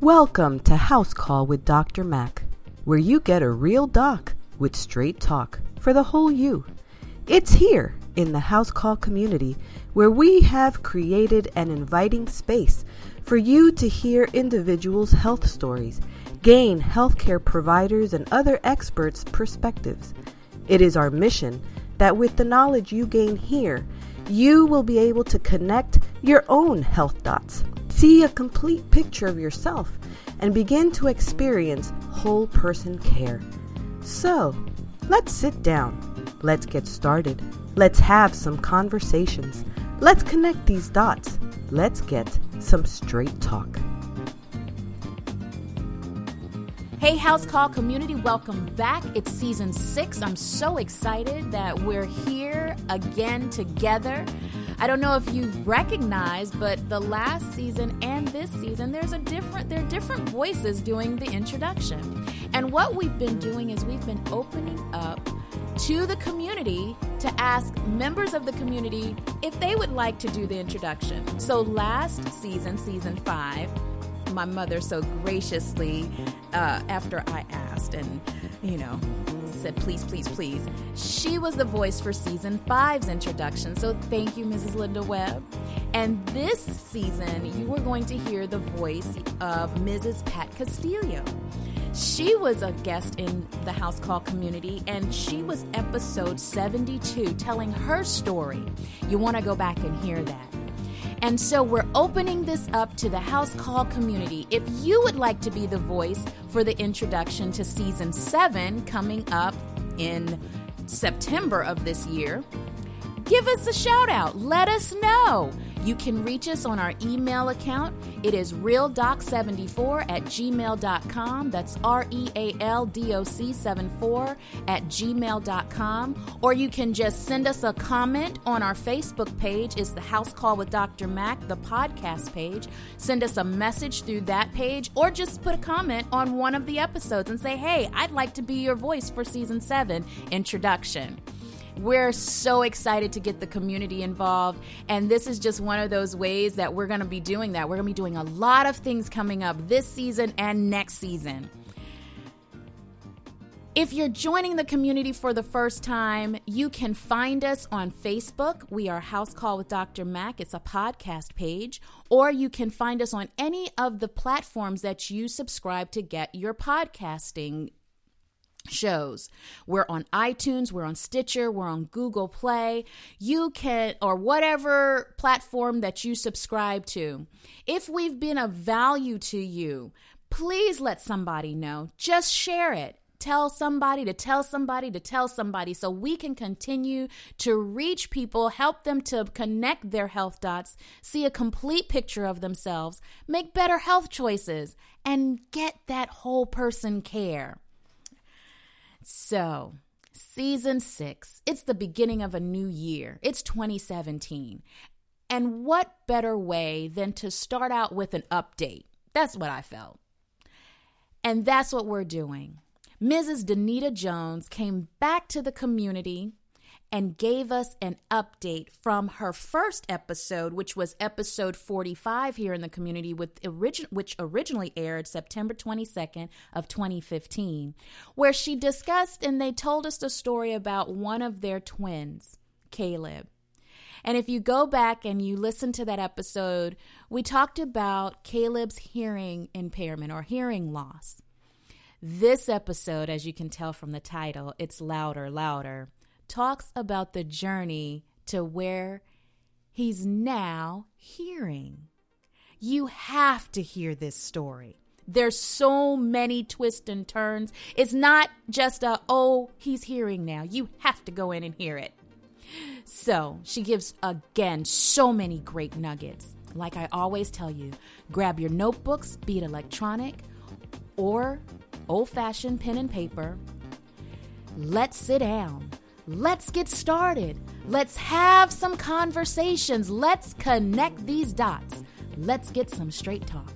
Welcome to House Call with Dr. Mac, where you get a real doc with straight talk for the whole you. It's here in the House Call community where we have created an inviting space for you to hear individuals' health stories, gain healthcare providers and other experts' perspectives. It is our mission that with the knowledge you gain here, you will be able to connect your own health dots, see a complete picture of yourself, and begin to experience whole person care. So, let's sit down. Let's get started. Let's have some conversations. Let's connect these dots. Let's get some straight talk. Hey, House Call community, welcome back. It's season six. I'm so excited that we're here again together. I don't know if you've recognized, but the last season and this season, there's a different, there are different voices doing the introduction. And what we've been doing is we've been opening up to the community to ask members of the community if they would like to do the introduction. So last season, season five, my mother so graciously uh, after I asked and, you know, said, please, please, please. She was the voice for season five's introduction. So thank you, Mrs. Linda Webb. And this season, you are going to hear the voice of Mrs. Pat Castillo. She was a guest in the House Call community, and she was episode 72 telling her story. You want to go back and hear that. And so we're opening this up to the House Call community. If you would like to be the voice for the introduction to season seven coming up in September of this year, give us a shout out. Let us know. You can reach us on our email account. It is realdoc74 at gmail.com. That's R E A L D O C 74 at gmail.com. Or you can just send us a comment on our Facebook page. It's the House Call with Dr. Mac, the podcast page. Send us a message through that page, or just put a comment on one of the episodes and say, hey, I'd like to be your voice for season seven introduction. We're so excited to get the community involved. And this is just one of those ways that we're going to be doing that. We're going to be doing a lot of things coming up this season and next season. If you're joining the community for the first time, you can find us on Facebook. We are House Call with Dr. Mac. It's a podcast page. Or you can find us on any of the platforms that you subscribe to get your podcasting shows. We're on iTunes, we're on Stitcher, we're on Google Play. You can, or whatever platform that you subscribe to. If we've been of value to you, please let somebody know. Just share it. Tell somebody to tell somebody to tell somebody so we can continue to reach people, help them to connect their health dots, see a complete picture of themselves, make better health choices, and get that whole person care. So, season six, it's the beginning of a new year. It's 2017. And what better way than to start out with an update? That's what I felt. And that's what we're doing. Mrs. Danita Jones came back to the community and gave us an update from her first episode, which was episode 45 here in the community, with which originally aired September 22nd of 2015, where she discussed and they told us the story about one of their twins, Caleb. And if you go back and you listen to that episode, we talked about Caleb's hearing impairment or hearing loss. This episode, as you can tell from the title, it's louder, louder talks about the journey to where he's now hearing. You have to hear this story. There's so many twists and turns. It's not just a, oh, he's hearing now. You have to go in and hear it. So she gives, again, so many great nuggets. Like I always tell you, grab your notebooks, be it electronic or old fashioned pen and paper. Let's sit down. Let's get started. Let's have some conversations. Let's connect these dots. Let's get some straight talk.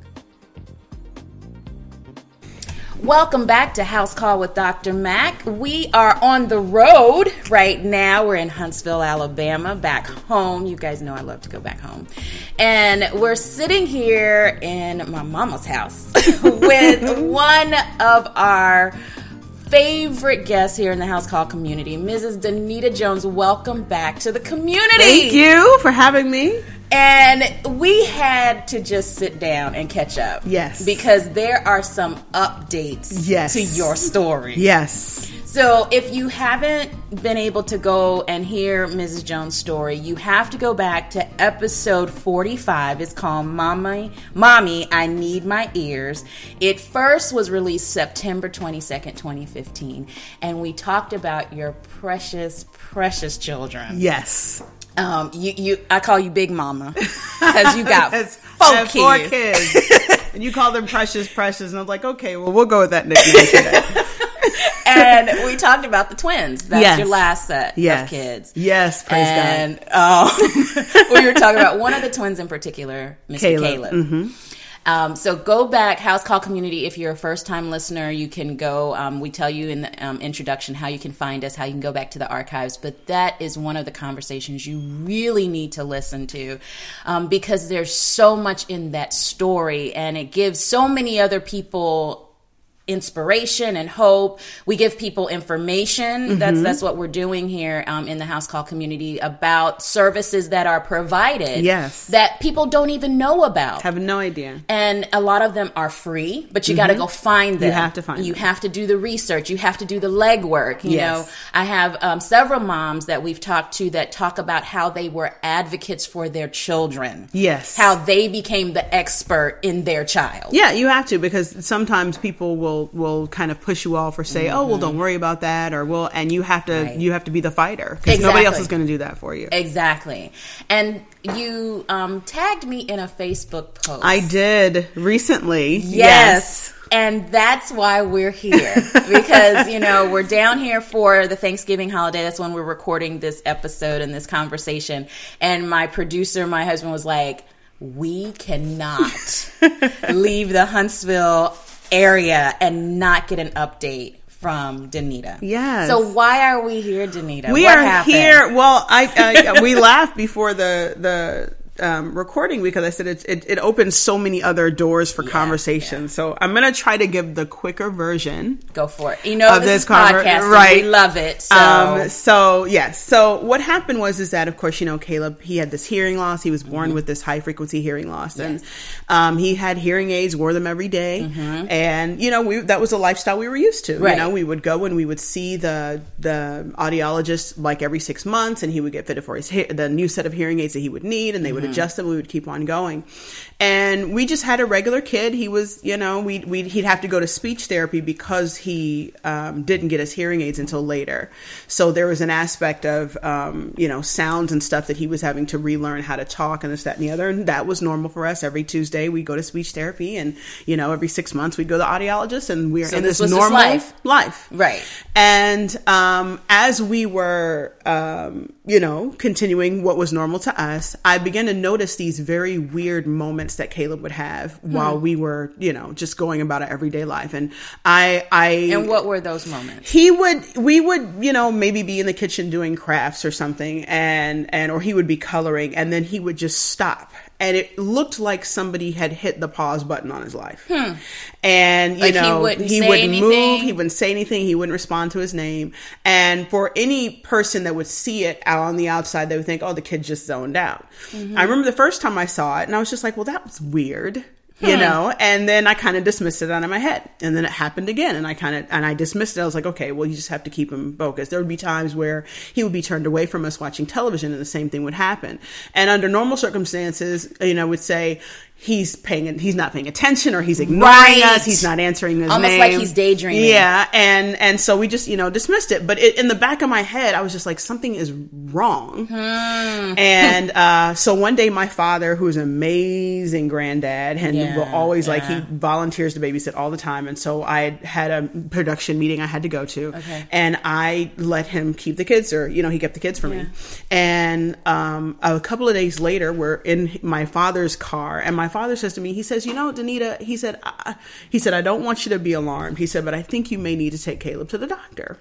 Welcome back to House Call with Dr. Mac. We are on the road right now. We're in Huntsville, Alabama, back home. You guys know I love to go back home. And we're sitting here in my mama's house with one of our favorite guest here in the House Call community, Mrs. Danita Jones. Welcome back to the community. Thank you for having me. And we had to just sit down and catch up. Yes. Because there are some updates Yes. to your story. Yes. So if you haven't been able to go and hear Mrs. Jones' story, you have to go back to episode 45. It's called Mommy, Mommy, I Need My Ears. It first was released September 22nd, 2015. And we talked about your precious, precious children. Yes. Um, you, you, I call you Big Mama because you got That's- four I have four kids. kids. and you call them precious, precious. And I was like, okay, well, we'll go with that nickname today. and we talked about the twins. That's Yes. your last set yes. of kids. Yes, praise and um, we were talking about one of the twins in particular, Mr. Caleb. Caleb. Mm-hmm. Um, so go back, House Call Community. If you're a first time listener, you can go. Um, we tell you in the um, introduction how you can find us, how you can go back to the archives. But that is one of the conversations you really need to listen to um, because there's so much in that story and it gives so many other people inspiration and hope. We give people information. That's Mm-hmm. that's what we're doing here um, in the house call community about services that are provided. Yes. that people don't even know about. Have no idea. and a lot of them are free, but you got to go find them. Mm-hmm. have to find You them. have to do the research. You have to do the legwork. You Yes. know, I have um, several moms that we've talked to that talk about how they were advocates for their children. Yes. how they became the expert in their child. Yeah, you have to because sometimes people will will kind of push you off or say, "Oh, well, don't worry about that," or "Well," and you have to Mm-hmm. Right. you have to be the fighter because nobody else is going to do that for you. Exactly. And you um, tagged me in a Facebook post. I did recently. Yes. And that's why we're here. because, you know, we're down here for the Thanksgiving holiday. That's when we're recording this episode and this conversation. And my producer, my husband, was like, we cannot leave the Huntsville area and not get an update from Danita. Yes. So why are we here, Danita? we What are happened? here. Well, I, I we laughed before the the um, recording because I said it, it it opens so many other doors for conversation. So I'm gonna try to give the quicker version. Go for it. You know, Of this, this is conver- podcasting. right. We love it. So, Um, so yes. So what happened was is that of course you know Caleb he had this hearing loss. He was born Mm-hmm. with this high frequency hearing loss, and um, he had hearing aids, wore them every day. and you know we that was a lifestyle we were used to. Mm-hmm. Right. You know we would go and we would see the the audiologist like every six months, and he would get fitted for his he- the new set of hearing aids that he would need, and they Mm-hmm. Would adjust them. We would keep on going, and we just had a regular kid. He was you know we we he'd have to go to speech therapy because he um, didn't get his hearing aids until later. So there was an aspect of um, you know sounds and stuff that he was having to relearn how to talk and this that and the other, and that was normal for us. Every Tuesday we go to speech therapy, and you know every six months we go to the audiologist, and we're So in this this, was normal life. life. Right. And um, as we were, um, you know, continuing what was normal to us, I began to notice these very weird moments that Caleb would have hmm. while we were, you know, just going about our everyday life. And I, I, and what were those moments? he would we would you know maybe be in the kitchen doing crafts or something and and or he would be coloring and then he would just stop and it looked like somebody had hit the pause button on his life. And you Hmm. Like he wouldn't say wouldn't move he wouldn't say anything he wouldn't respond to his name. And for any person that would see it out on the outside they would think oh the kid just zoned out. Mm-hmm. i remember the first time i saw it and i was just like well that was weird Hmm. you know? And then i kind of dismissed it out of my head. And then it happened again and i kind of and i dismissed it. I was like okay well you just have to keep him focused. There would be times where he would be turned away from us watching television and the same thing would happen. And under normal circumstances you know I would say he's paying he's not paying attention or he's ignoring Right. us he's not answering his Almost name like he's daydreaming. yeah and and so we just you know dismissed it but it, in the back of my head i was just like something is wrong Hmm. and uh, so one day my father who's an amazing granddad and Yeah, will always like he volunteers to babysit all the time and so i had a production meeting i had to go to Okay. and i let him keep the kids or you know he kept the kids for Yeah. me and um, a couple of days later we're in my father's car and my father says to me, he says, you know, Danita, he said, I, he said, I don't want you to be alarmed. He said, but I think you may need to take Caleb to the doctor.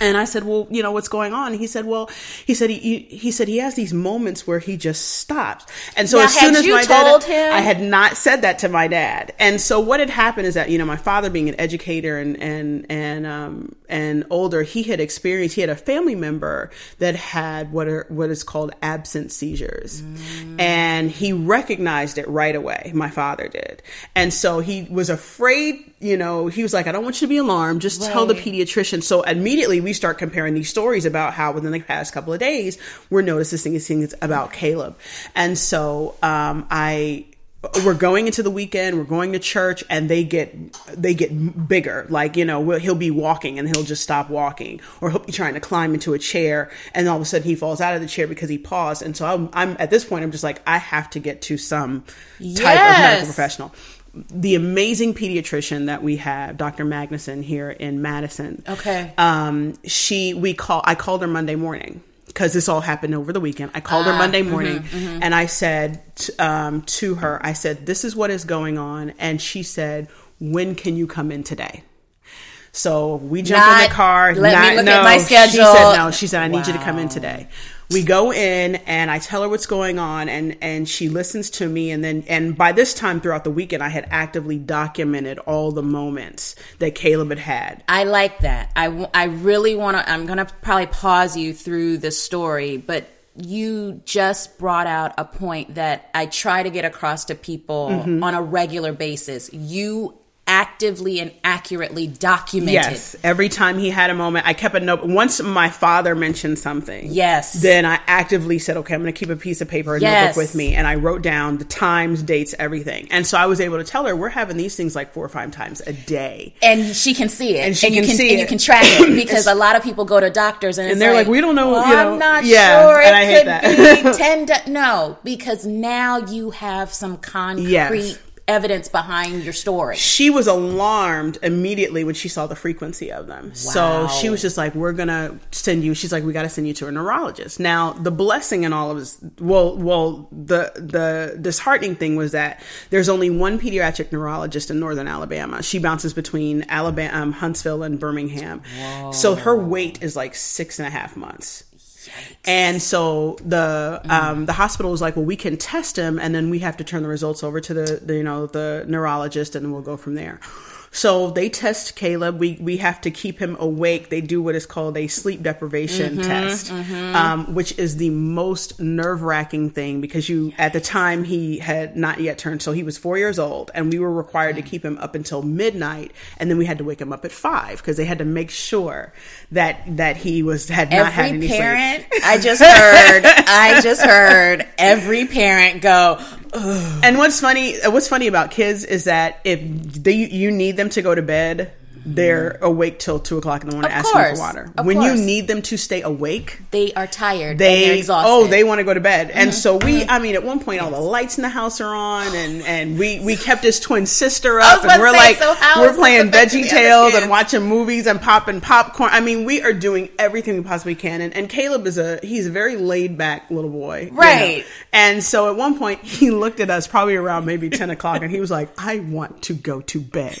And I said, well, you know, what's going on? He said, well, he said, he, he said, he has these moments where he just stops. And so Now, as soon as my told dad, him? I had not said that to my dad. And so what had happened is that, you know, my father being an educator and, and, and, um, and older, he had experienced, he had a family member that had what are, what is called absent seizures. And he recognized it right away. My father did. And so he was afraid, you know, he was like, I don't want you to be alarmed. Just tell the pediatrician. So immediately we start comparing these stories about how within the past couple of days we're noticing things about Caleb. And so um, I we're going into the weekend we're going to church and they get they get bigger. Like you know we'll, he'll be walking and he'll just stop walking. Or he'll be trying to climb into a chair and all of a sudden he falls out of the chair because he paused. And so i'm, I'm at this point i'm just like i have to get to some type of medical professional. The amazing pediatrician that we have dr magnuson here in madison Okay. um, she we call I called her Monday morning because this all happened over the weekend. I called her ah, Monday mm-hmm, morning mm-hmm. and I said t- um, to her, I said, "This is what is going on," and she said, "When can you come in today?" So we jump in the car. "Let me not- look no, at my She schedule." said no. She said, "I need you to come in today." We go in and I tell her what's going on and and she listens to me and then and by this time throughout the weekend I had actively documented all the moments that Caleb had had. I like that. I I really want to. I'm going to probably pause you through the story, but you just brought out a point that I try to get across to people Mm-hmm. on a regular basis. You actively and accurately documented. Yes, every time he had a moment, I kept a note. Once my father mentioned something, Yes. then I actively said, "Okay, I'm going to keep a piece of paper and Yes. notebook with me," and I wrote down the times, dates, everything. And so I was able to tell her we're having these things like four or five times a day. And she can see it, And she you can see and it. you can track it because a lot of people go to doctors and, it's And they're like, "We don't know," Well, you know, I'm not yeah, sure. It and I hate could that. be ten. No, because now you have some concrete Yes. Evidence behind your story. she was alarmed immediately when she saw the frequency of them. So she was just like, "We're gonna send you." She's like, "We got to send you to a neurologist." Now, the blessing in all of this, well, well, the the disheartening thing was that there's only one pediatric neurologist in Northern Alabama. She bounces between Alabama, um, Huntsville, and Birmingham. So her wait is like six and a half months. And so the um, the hospital was like, well, we can test him, and then we have to turn the results over to the, the you know the neurologist, and then we'll go from there. So they test Caleb. We we have to keep him awake. They do what is called a sleep deprivation test, Um, which is the most nerve wracking thing because you at the time he had not yet turned, so he was four years old, and we were required to keep him up until midnight, and then we had to wake him up at five because they had to make sure that that he was had not had every any sleep. parent i just heard i just heard every parent go And what's funny, uh, what's funny about kids is that if they, you need them to go to bed, they're awake till two o'clock in the morning Of asking course. for water. When course. you need them to stay awake, they are tired exhausted oh they want to go to bed. And mm-hmm. so we, mm-hmm. I mean, at one point all the lights in the house are on, and and we we kept his twin sister up, and we're say, like so we're playing Veggie Tales and watching movies and popping popcorn. I mean, we are doing everything we possibly can. And, and Caleb is a he's a very laid back little boy, you know. Right. And so at one point he looked at us probably around maybe ten o'clock, and he was like, "I want to go to bed."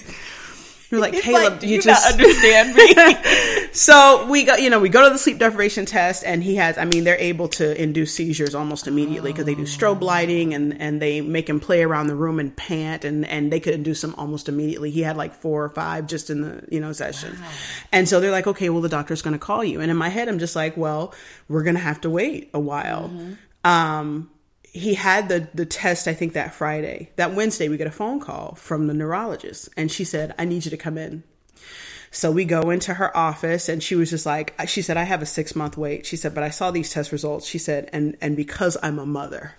You're like, Caleb, like, do you, you just not understand me? so we go, you know, we go to the sleep deprivation test, and he has. I mean, they're able to induce seizures almost immediately because they do strobe lighting, and and they make him play around the room and pant, and and they could induce him almost immediately. He had like four or five just in the you know session, and so they're like, okay, well, the doctor's going to call you, and in my head, I'm just like, well, we're going to have to wait a while. Um, he had the the test I think that Friday. That Wednesday we get a phone call from the neurologist and she said, "I need you to come in." So we go into her office and she was just like she said I have a 6 month wait. She said, "But I saw these test results." She said, "And and because I'm a mother,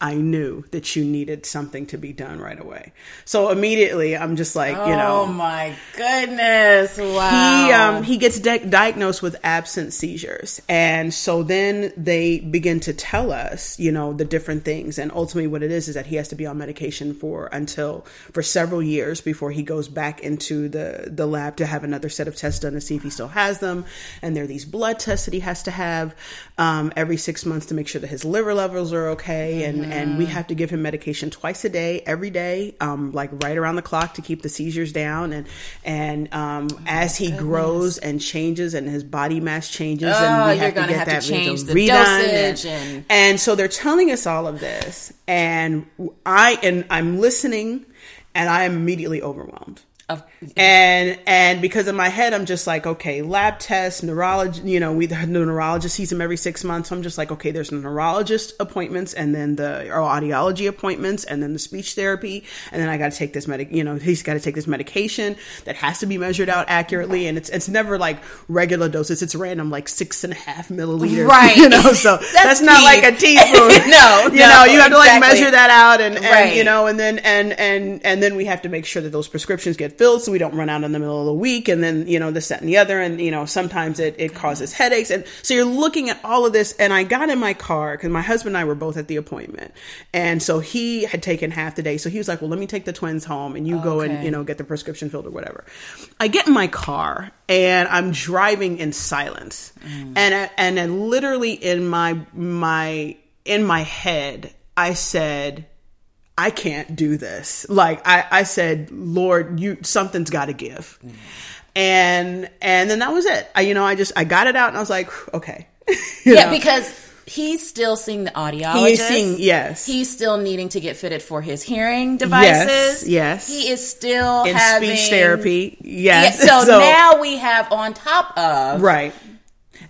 I knew that you needed something to be done right away." So immediately I'm just like, you know, oh my goodness wow. he um he gets di- diagnosed with absent seizures. And so then they begin to tell us you know the different things. And ultimately what it is is that he has to be on medication for until for several years before he goes back into the the lab to have another set of tests done to see if he still has them. And there are these blood tests that he has to have um, every six months to make sure that his liver levels are okay. And and and we have to give him medication twice a day, every day, um, like right around the clock to keep the seizures down. And and um, as he grows and changes and his body mass changes, Oh, and we have to get have to that change the dosage and, and- and so they're telling us all of this, and I and I'm listening, and I am immediately overwhelmed. Of- And and because in my head I'm just like, okay, lab tests, neurologist, you know, we the neurologist sees him every six months. So I'm just like, okay, there's the neurologist appointments and then the or audiology appointments and then the speech therapy. And then I gotta take this medic you know, he's gotta take this medication that has to be measured out accurately and it's it's never like regular doses, it's random like six and a half milliliters. Right. You know, so that's, not like a teaspoon. No, you no, know, you have to like measure that out and, and Right. you know, and then and and and then we have to make sure that those prescriptions get filled so we don't run out in the middle of the week and then you know this that and the other and you know sometimes it, it causes headaches and so you're looking at all of this and i got in my car because my husband and i were both at the appointment and so he had taken half the day so he was like well let me take the twins home and you go and you know get the prescription filled or whatever. I get in my car and i'm driving in silence mm. and I- and then literally in my my in my head i said I can't do this. Like I, I said, Lord, you something's got to give, and and then that was it. I, you know, I just I got it out, and I was like, okay, yeah, know? because he's still seeing the audiologist. He is seeing- yes. He's still needing to get fitted for his hearing devices. yes. He is still in having speech therapy, Yeah, yes. so, now we have on top of right,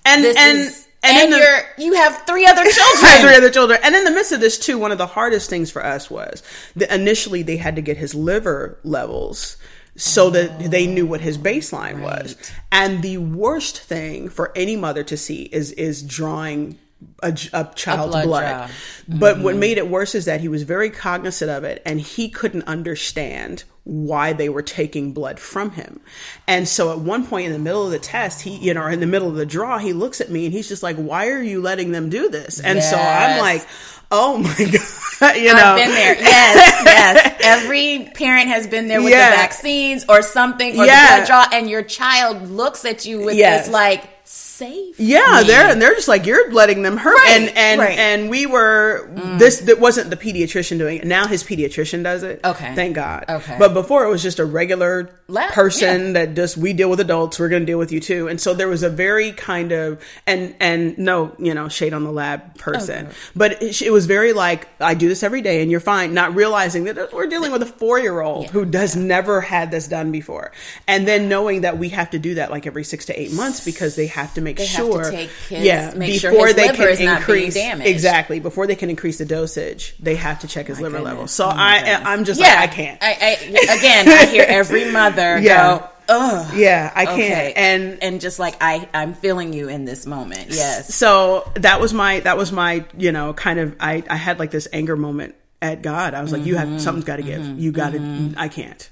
and this and is, and, and, the- you're you have three other I have children. three other children. And in the midst of this, too, one of the hardest things for us was that initially they had to get his liver levels so that they knew what his baseline was. And the worst thing for any mother to see is is drawing a, a child's blood blood. draw. But what mm-hmm. made it worse is that he was very cognizant of it and he couldn't understand why they were taking blood from him. And so at one point in the middle of the test, he, you know, in the middle of the draw, he looks at me and he's just like, why are you letting them do this? And so I'm like, oh my God, you know. I've been there. Yes, yes. Every parent has been there with the vaccines or something or Yeah. the blood draw, and your child looks at you with Yes. this like save. Yeah, me." they're and they're just like you're letting them hurt, Right, and and right. Mm. and we were this. That wasn't the pediatrician doing it. Now his pediatrician does it. Okay. thank God. Okay. but before it was just a regular Lab, person that just we deal with adults. We're going to deal with you too, and so there was a very kind of and and no, you know, shade on the lab person, but it, it was very like I do this every day, and you're fine, not realizing that we're dealing with a four year old who does never had this done before, and then knowing that we have to do that like every six to eight months because they have to make They have to sure, take his- yeah, make sure before his they liver can is not being increase exactly before they can increase the dosage, they have to check his liver goodness. level. So Oh I, goodness. I'm just Yeah, like I can't. I, I again, I hear every mother Yeah. go, "Ugh." yeah, I can't. And and just like I, I'm feeling you in this moment. Yes. so that was my that was my you know kind of I I had like this anger moment at God. I was like, you Mm-hmm. have something's got to give. You got to. I can't.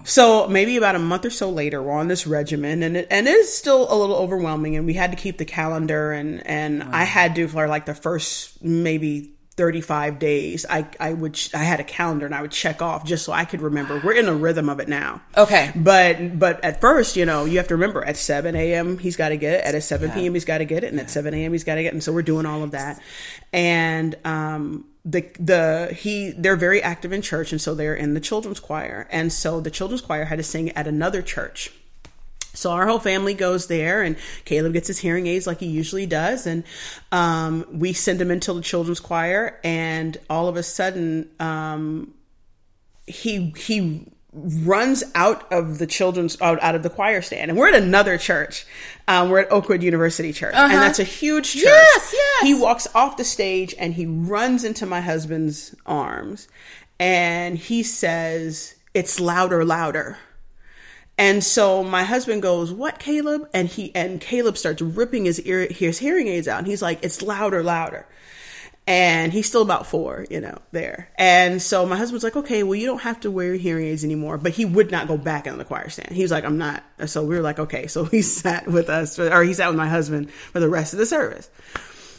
Wow. So maybe about a month or so later, we're on this regimen, and it, and it is still a little overwhelming, and we had to keep the calendar, and and I had to for like the first maybe. 35 days I I would ch- I had a calendar and I would check off just so I could remember we're in a rhythm of it now Okay. but but at first, you know, you have to remember at seven a.m. he's got to get it. At a seven p.m. he's got to get it, and at seven a.m. he's got to get it. And so we're doing all of that. And um, the the he they're very active in church, and so they're in the children's choir. And so the children's choir had to sing at another church. So our whole family goes there, and Caleb gets his hearing aids like he usually does, and um, we send him into the children's choir. And all of a sudden, um, he he runs out of the children's out, out of the choir stand and we're at another church um, we're at oakwood university church and that's a huge church Uh-huh. Yes, yes. he walks off the stage and he runs into my husband's arms and he says it's louder louder and so my husband goes, "What, Caleb?" And he and Caleb starts ripping his ear his hearing aids out. And he's like, "It's louder, louder." And he's still about four, you know, there. And so my husband's like, "Okay, well, you don't have to wear hearing aids anymore." But he would not go back in the choir stand. He was like, "I'm not." So we were like, "Okay." So he sat with us, or he sat with my husband for the rest of the service.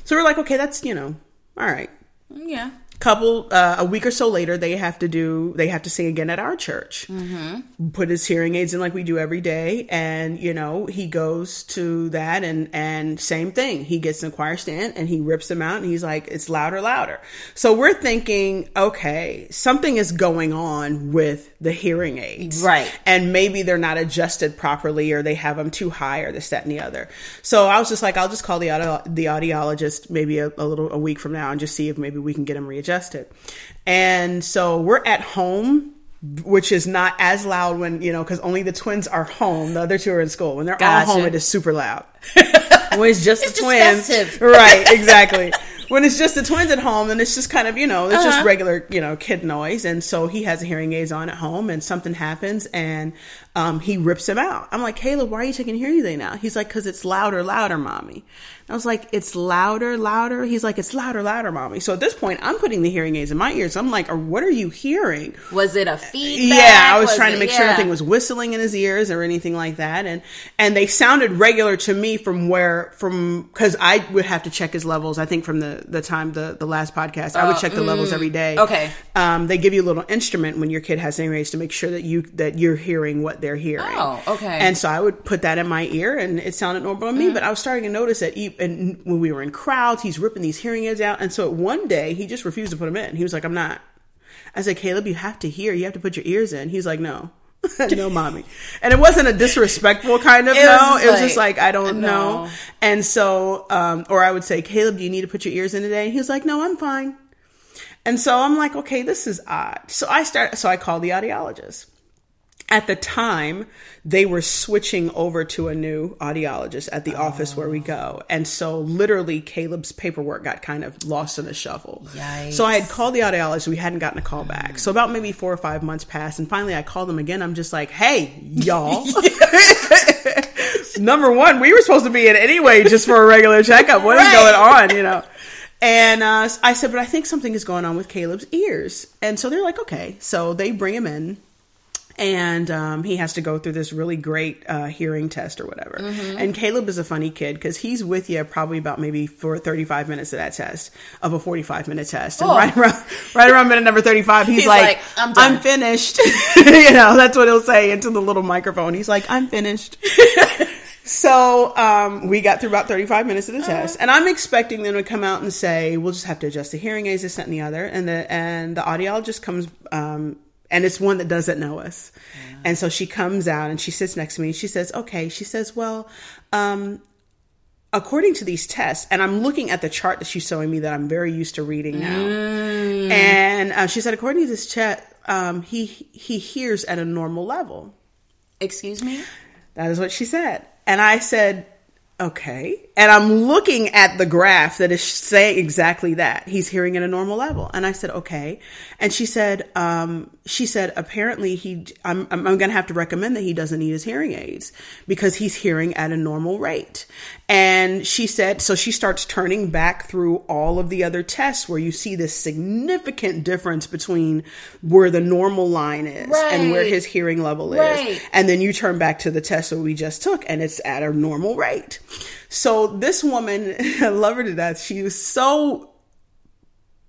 So we're like, "Okay, that's you know, all right." Yeah. Couple uh, a week or so later they have to do they have to sing again at our church. Mm-hmm. put his hearing aids in like we do every day. And you know he goes to that and and same thing. He gets in the choir stand and he rips them out and he's like it's louder louder. So we're thinking okay something is going on with the hearing aids. Right. and maybe they're not adjusted properly or they have them too high or this that and the other. So i was just like i'll just call the audio, the audiologist maybe a, a little a week from now and just see if maybe we can get them readjusted and so we're at home which is not as loud when you know because only the twins are home. The other two are in school. When they're Gotcha. all home it is super loud. When it's just It's the just twins. festive. right exactly. When it's just the twins at home then it's just kind of you know it's just Uh-huh. regular you know kid noise. And so he has a hearing aids on at home and something happens and um, he rips him out. I'm like caleb why are you taking hearing aid now? He's like because it's louder louder mommy i was like it's louder louder? He's like it's louder louder mommy so at this point i'm putting the hearing aids in my ears. I'm like what are you hearing? Was it a feedback? yeah, I was, trying it- to make sure nothing was whistling in his ears or anything like that, and and they sounded regular to me from where from because I would have to check his levels. I think from the the time the the last podcast, I would check the levels every day. Oh, mm, okay. um, they give you a little instrument when your kid has hearing aids to make sure that you that you're hearing what they're hearing. Oh, okay. And so I would put that in my ear, and it sounded normal to me. Mm-hmm. But I was starting to notice that, he, and when we were in crowds, he's ripping these hearing aids out, and so one day he just refused to put them in. He was like, "I'm not." I said, Caleb, you have to hear. You have to put your ears in. He's like, no. no, mommy. And it wasn't a disrespectful kind of It no. It was just like, like, I don't no. know. And so, um, or I would say, Caleb, do you need to put your ears in today? And he was like, no, I'm fine. And so I'm like, okay, this is odd. So I start, so I call the audiologist. At the time, they were switching over to a new audiologist at the office where we go. And so literally Caleb's paperwork got kind of lost in the shuffle. Yikes. So I had called the audiologist. We hadn't gotten a call back. So about maybe four or five months passed. And finally I called them again. I'm just like, hey, y'all. Number one, we were supposed to be in anyway just for a regular checkup. What is Right. going on, you know? And uh, I said, but I think something is going on with Caleb's ears. And so they're like, okay. So they bring him in and um, he has to go through this really great uh, hearing test or whatever. And Caleb is a funny kid because he's with you probably about maybe for 35 minutes of that test, of a 45 minute test. And Oh. right around right around minute number 35, he's, He's like, like, "I'm done." finished. you know, that's what he'll say into the little microphone. He's like, I'm finished. So um, we got through about 35 minutes of the test, and I'm expecting them to come out and say, "We'll just have to adjust the hearing aids, this, that, and the other." And the and the audiologist comes, um, and it's one that doesn't know us, and so she comes out and she sits next to me. and She says, "Okay," she says, "Well." Um, According to these tests, and I'm looking at the chart that she's showing me that I'm very used to reading now, and uh, she said, according to this chat, um, he he hears at a normal level. Excuse me? That is what she said. And I said, okay. And I'm looking at the graph that is saying exactly that. He's hearing at a normal level. And I said, okay. And she said, um, she said, apparently he, I'm, I'm, I'm going to have to recommend that he doesn't need his hearing aids because he's hearing at a normal rate. And she said, so she starts turning back through all of the other tests where you see this significant difference between where the normal line is and where his hearing level is. And then you turn back to the test that we just took and it's at a normal rate. So this woman, I love her to death. She was so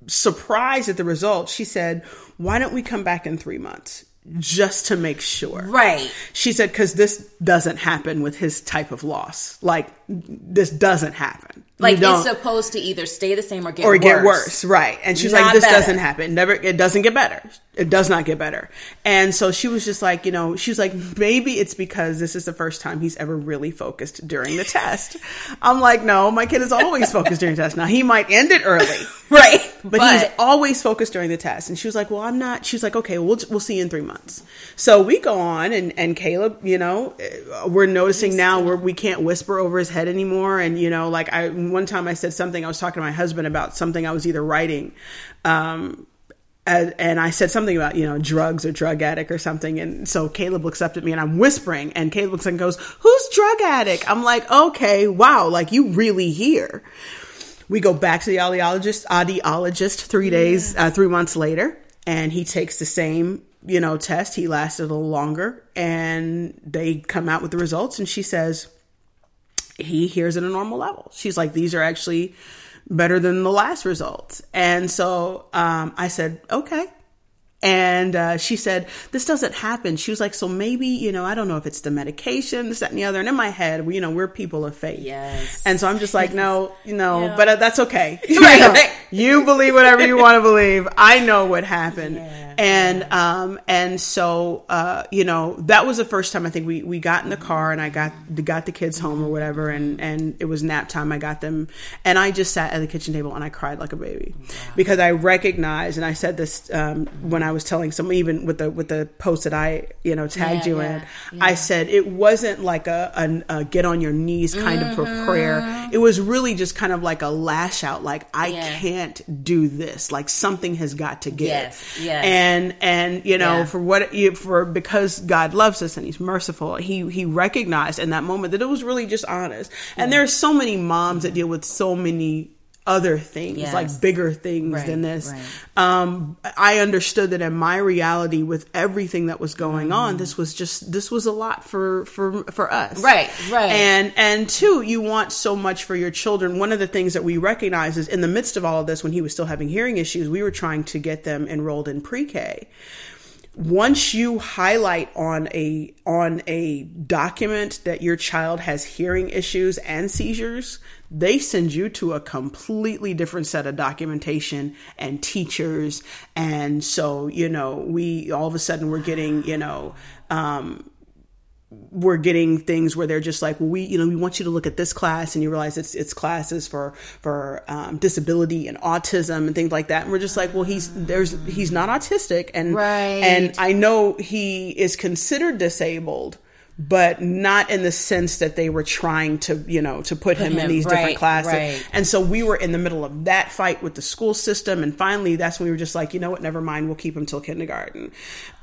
surprised at the results. She said, why don't we come back in three months? Just to make sure. Right. She said, because this doesn't happen with his type of loss. Like, this doesn't happen. Like it's supposed to either stay the same or get or worse. get worse, right? And she's like, "This better. doesn't happen. Never. It doesn't get better. It does not get better." And so she was just like, you know, she was like, maybe it's because this is the first time he's ever really focused during the test. I'm like, no, my kid is always focused during the test. Now he might end it early, Right. but, he's always focused during the test. And she was like, well, I'm not. She was like, okay, we'll we'll see you in three months. So we go on, and and Caleb, you know, uh, we're noticing now where we can't whisper over his head anymore. And you know, like I one time I said something. I was talking to my husband about something I was either writing. Um, and, and I said something about you know drugs or drug addict or something, and so Caleb looks up at me and I'm whispering, and Caleb looks up and goes, "Who's drug addict?" I'm like, "Okay, wow, like you really hear." We go back to the audiologist, audiologist three days, uh, three months later, and he takes the same, you know, test. He lasted a little longer, and they come out with the results, and she says he hears at a normal level. She's like, these are actually better than the last results. And so um, I said, okay. And uh, she said, this doesn't happen. She was like, so maybe, you know, I don't know if it's the medication, this, that, and the other. And in my head, you know, we're people of faith. Yes. And so I'm just like, no, you know, Yeah. but uh, that's okay. You, know, you believe whatever you want to believe. I know what happened. Yeah, and, um, and so, uh, you know, that was the first time I think we, we got in the car and I got, got the kids home or whatever. And, and it was nap time. I got them and I just sat at the kitchen table and I cried like a baby because I recognized, and I said this, um, when I was telling someone even with the, with the post that I, you know, tagged Yeah, you yeah, in, I said it wasn't like a, a, a get on your knees kind of a prayer. It was really just kind of like a lash out, like I Mm-hmm. Yeah. can't do this. Like something has got to give. Yes, yes. And and you know Yeah. for what you for because God loves us and He's merciful. He he recognized in that moment that it was really just honest. And there are so many moms that deal with so many other things Yes. like bigger things Right, than this right. um i understood that in my reality with everything that was going on this was just this was a lot for for for us Right, right. and and two you want so much for your children one of the things that we recognize is in the midst of all of this when he was still having hearing issues we were trying to get them enrolled in pre-k once you highlight on a on a document that your child has hearing issues and seizures they send you to a completely different set of documentation and teachers. And so you know we all of a sudden we're getting you know um we're getting things where they're just like, well, we, you know, we want you to look at this class, and you realize it's it's classes for for um, disability and autism and things like that. And we're just like, well, he's there's he's not autistic, and Right. and I know he is considered disabled, but not in the sense that they were trying to, you know, to put, him, in these right, different classes. right. And so we were in the middle of that fight with the school system, and finally, that's when we were just like, you know what, never mind, we'll keep him till kindergarten,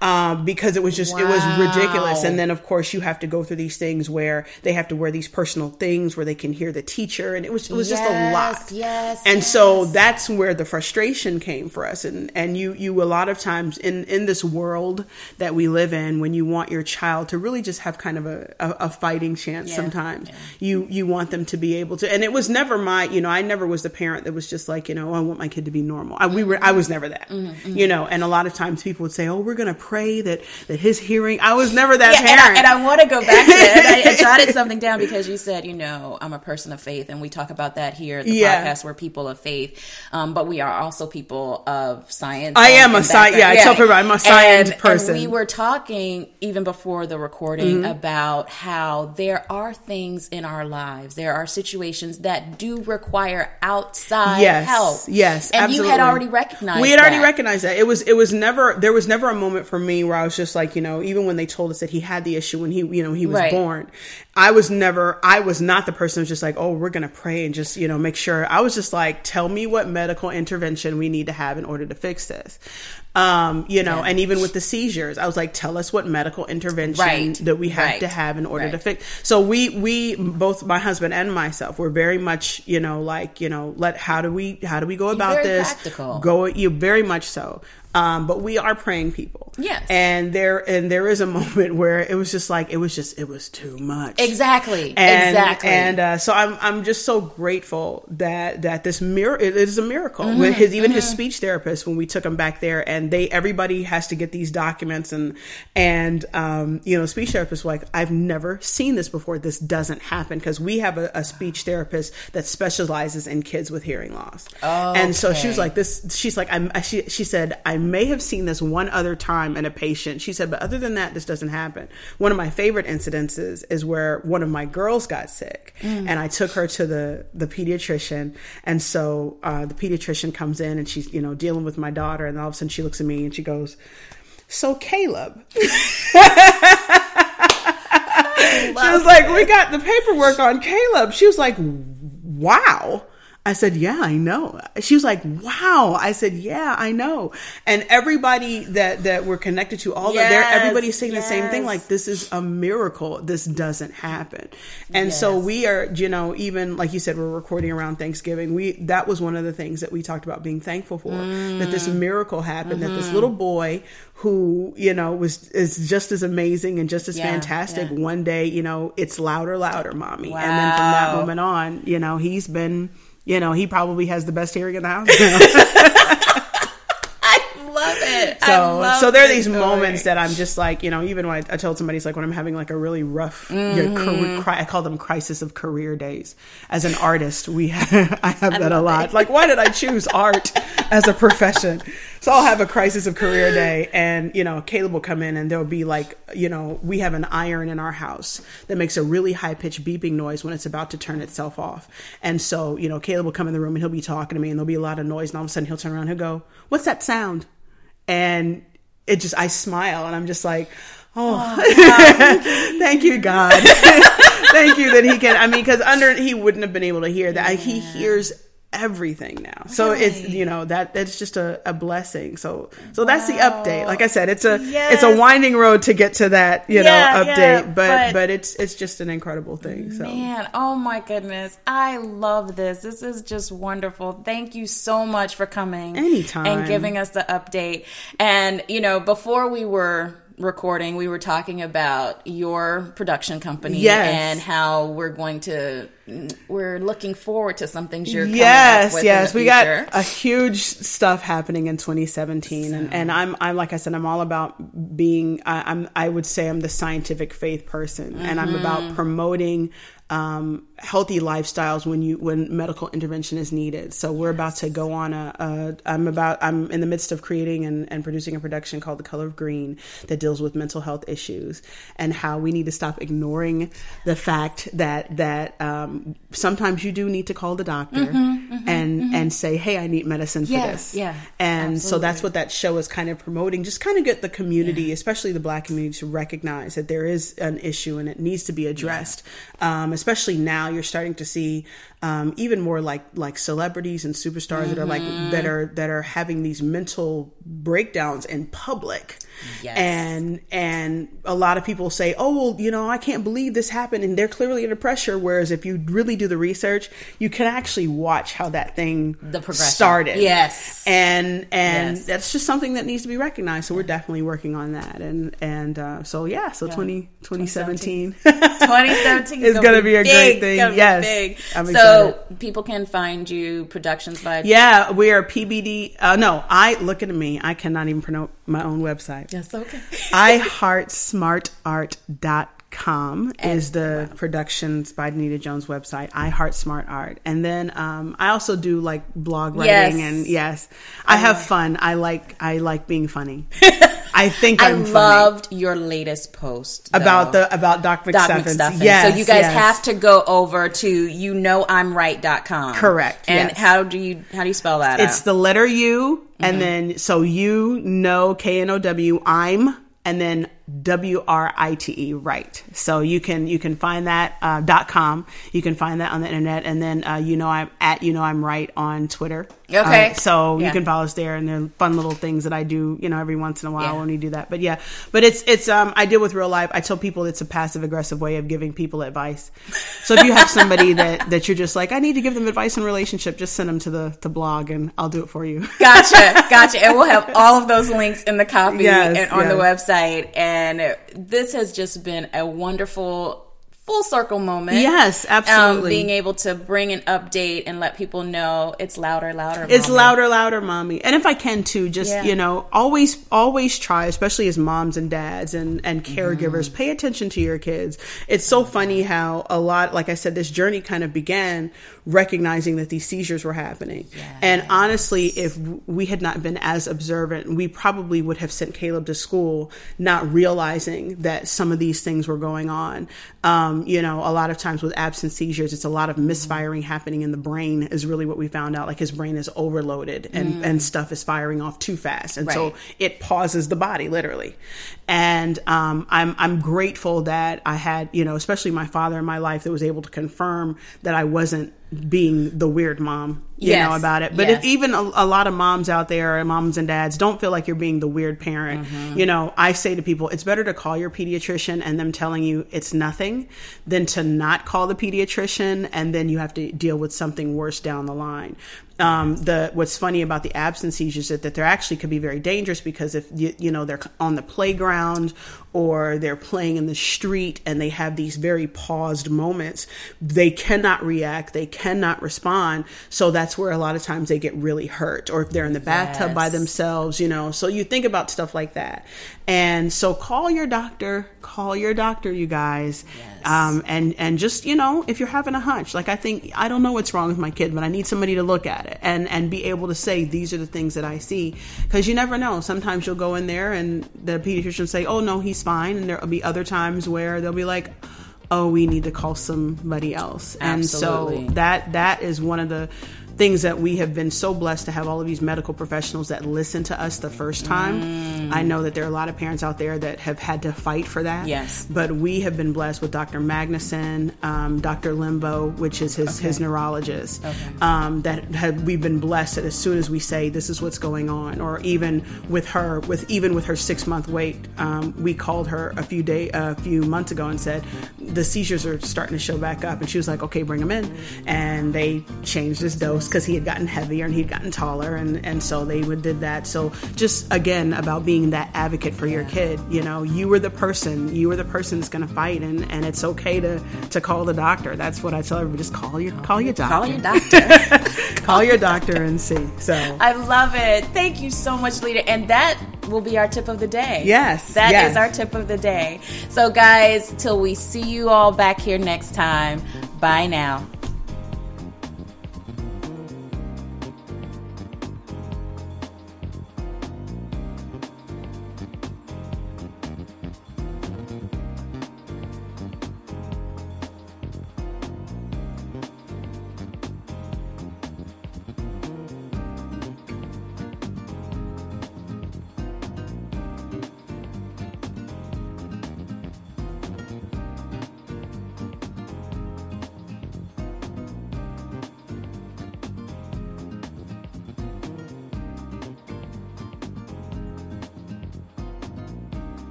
um, because it was just it was ridiculous. And then of course you have to go through these things where they have to wear these personal things where they can hear the teacher, and it was it was just a lot. yes, and so that's where the frustration came for us. And and you you a lot of times in in this world that we live in, when you want your child to really just have kind of a a, a fighting chance, Yeah, sometimes yeah. you you want them to be able to. And it was never my you know I never was the parent that was just like you know I want my kid to be normal. I, we were I was never that Mm-hmm, you know. And a lot of times people would say, oh, we're gonna pray that that his hearing. I was never that Yeah, and parent. I, and I want to go back to that. I, I jotted something down because you said, you know, I'm a person of faith, and we talk about that here at the Yeah. podcast. We're people of faith, um, but we are also people of science. I am a and sci- yeah, I tell people I'm a science And- person. And we were talking even before the recording Mm-hmm. about how there are things in our lives, there are situations that do require outside yes, help. Yes, and absolutely. you had already recognized. We had already that. recognized that. It was it was never there was never a moment for me where I was just like, you know, even when they told us that he had the issue when he you know he was Right. born, I was never I was not the person who's just like, oh, we're gonna pray and just you know make sure. I was just like, tell me what medical intervention we need to have in order to fix this. Um, you know, Yeah. and even with the seizures, I was like, tell us what medical intervention Right. that we have Right. to have in order to fix. So we we both my husband and myself were very much you know like you know let how do we how do we go about very this practical. go you very much so um, but we are praying people Yes. and there and there is a moment where it was just like it was just it was too much Exactly. and, exactly. And uh, so I'm I'm just so grateful that that this mirror it is a miracle. Mm-hmm, With his even his speech therapist when we took him back there, and they everybody has to get these documents and and um, you know speech therapist like I've never seen this before. This doesn't happen because we have a, a speech therapist that specializes in kids with hearing loss. And so she was like this. She's like I'm. She she said I may have seen this one other time in a patient. She said, but other than that, this doesn't happen. One of my favorite incidences is where one of my girls got sick, and I took her to the the pediatrician, and so uh, the pediatrician comes in and she's you know dealing with my daughter, and all of a sudden she looks at me and she goes, "So Caleb." She was like, "We got the paperwork on Caleb." She was like, "Wow." I said, "Yeah, I know." She was like, "Wow." I said, "Yeah, I know." And everybody that that we're connected to, all that, Yes, everybody's saying the same thing. Like, this is a miracle. This doesn't happen. And so we are, you know, even like you said, we're recording around Thanksgiving. We that was one of the things that we talked about being thankful for that this Mm. miracle happened. That Mm-hmm. this little boy who you know was is just as amazing and just as Yeah, fantastic. yeah. One day, you know, it's louder, louder, mommy. And then from that moment on, you know, he's been you know, he probably has the best hearing in the house. I love it. I So, love so there are these story. moments that I'm just like, you know, even when I, I told somebody, it's like when I'm having like a really rough, Mm-hmm. career, cri- I call them crisis of career days. As an artist, we have, I have that a lot. Like, why did I choose art as a profession? So I'll have a crisis of career day, and you know, Caleb will come in, and there'll be like, you know, we have an iron in our house that makes a really high pitched beeping noise when it's about to turn itself off. And so, you know, Caleb will come in the room and he'll be talking to me, and there'll be a lot of noise, and all of a sudden he'll turn around, he'll go, "What's that sound?" and it just I smile and I'm just like, oh, thank you, God, thank you that he can. I mean, because under he wouldn't have been able to hear that. He hears everything now, so it's you know that that's just a, a blessing. So so that's the update. Like I said, it's a it's a winding road to get to that you know update, yeah, but, but- but it's it's just an incredible thing. So. Man, oh my goodness. I love this. This is just wonderful. Thank you so much for coming Anytime. and giving us the update. And, you know, before we were recording, we were talking about your production company Yes. and how we're going to we're looking forward to some things you're yes with yes we future. got a huge stuff happening in 2017 and, and i'm i'm like i said i'm all about being I, i'm i would say i'm the scientific faith person and i'm Mm-hmm. about promoting um, healthy lifestyles when you when medical intervention is needed. So we're about to go on a, a. I'm about. I'm in the midst of creating and, and producing a production called The Color of Green that deals with mental health issues and how we need to stop ignoring the fact that that um, sometimes you do need to call the doctor and and say, hey, I need medicine for Mm-hmm, Yeah, this. yeah, And so that's what that show is kind of promoting. Just kind of get the community, especially the Black community, to recognize that there is an issue and it needs to be addressed. Um, especially now, you're starting to see um, even more like like celebrities and superstars that are like Mm-hmm. that are that are having these mental breakdowns in public. Yes. And and a lot of people say, "Oh, well, you know, I can't believe this happened," and they're clearly under pressure. Whereas if you really do the research, you can actually watch how that thing The progression. started. Yes. and and Yes. that's just something that needs to be recognized. So we're definitely working on that. And and uh, so yeah, so 20, 2017. 2017 It's gonna be a great thing. Yes. big. I'm so excited. People can find you productions by yeah, we are PBD. Uh, no, I look at me. I cannot even pronounce my own website. Yes, okay. iHeartSmartArt.com is the productions by Anita Jones website. I Heart Smart Art, and then um, I also do like blog writing Yes. and yes, I have fun. I like I like being funny. I think I I'm funny. loved your latest post about though. the about Doc McStuffins. Doc McStuffins. Yes, so you guys yes. have to go over to you know I'm right.com. Correct, And yes. how do you how do you spell that It's out? the letter U, Mm-hmm. and then so you know K N O W. I'm, and then W R I T E. Right. So you can you can find that uh, dot com. You can find that on the internet, and then uh, you know I'm at you know I'm right on Twitter. Okay. Uh, so Yeah. you can follow us there, and they're fun little things that I do. You know, every once in a while Yeah. when we do that. But yeah, but it's it's um I deal with real life. I tell people it's a passive aggressive way of giving people advice. So if you have somebody that that you're just like I need to give them advice in relationship, just send them to the the blog, and I'll do it for you. Gotcha, gotcha. And we'll have all of those links in the copy Yes, and on the website. And this has just been a wonderful full circle moment. Yes, absolutely. Um, being able to bring an update and let people know it's louder, louder. It's Mama. louder, louder, mommy. And if I can too, just Yeah. you know, always, always try, especially as moms and dads and and caregivers, Mm-hmm. pay attention to your kids. It's so funny how a lot, like I said, this journey kind of began recognizing that these seizures were happening. And honestly, if we had not been as observant, we probably would have sent Caleb to school, not realizing that some of these things were going on. Um, you know, a lot of times with absent seizures, it's a lot of misfiring happening in the brain is really what we found out. Like his brain is overloaded and, and stuff is firing off too fast. And so it pauses the body literally. And um, I'm, I'm grateful that I had, you know, especially my father in my life that was able to confirm that I wasn't being the weird mom, you Yes. know, about it. But Yes. if even a, a lot of moms out there, moms and dads, don't feel like you're being the weird parent. Mm-hmm. You know, I say to people, it's better to call your pediatrician and them telling you it's nothing than to not call the pediatrician and then you have to deal with something worse down the line. Um, the what's funny about the absence seizures is that they're actually could be very dangerous because if you, you know they're on the playground or they're playing in the street and they have these very paused moments, they cannot react, they cannot respond. So that's where a lot of times they get really hurt. Or if they're in the bathtub yes. by themselves, you know. So you think about stuff like that. And so call your doctor, call your doctor, you guys. Yes. Um, and, and just, you know, if you're having a hunch, like I think, I don't know what's wrong with my kid, but I need somebody to look at it and, and be able to say, these are the things that I see. Cause you never know. Sometimes you'll go in there and the pediatrician say, oh no, he's fine. And there'll be other times where they'll be like, oh, we need to call somebody else. Absolutely. And so that, that is one of the, things that we have been so blessed to have all of these medical professionals that listen to us the first time. Mm. I know that there are a lot of parents out there that have had to fight for that. Yes. But we have been blessed with Dr. Magnuson, um, Dr. Limbo, which is his, okay. his neurologist, okay. um, that have, we've been blessed that as soon as we say this is what's going on, or even with her, with even with her six month wait, um, we called her a few day, a few months ago and said the seizures are starting to show back up, and she was like, okay, bring them in, and they changed his dose because he had gotten heavier and he'd gotten taller, and and so they would did that. So just again about being that advocate for your kid. You know, you were the person, you were the person that's going to fight, and and it's okay to to call the doctor. That's what I tell everybody. Just call your call your doctor. Call your doctor. call your doctor and see. So I love it. Thank you so much, Lita. And that will be our tip of the day. Yes. that yes. is our tip of the day. So, guys, till we see you all back here next time, bye now.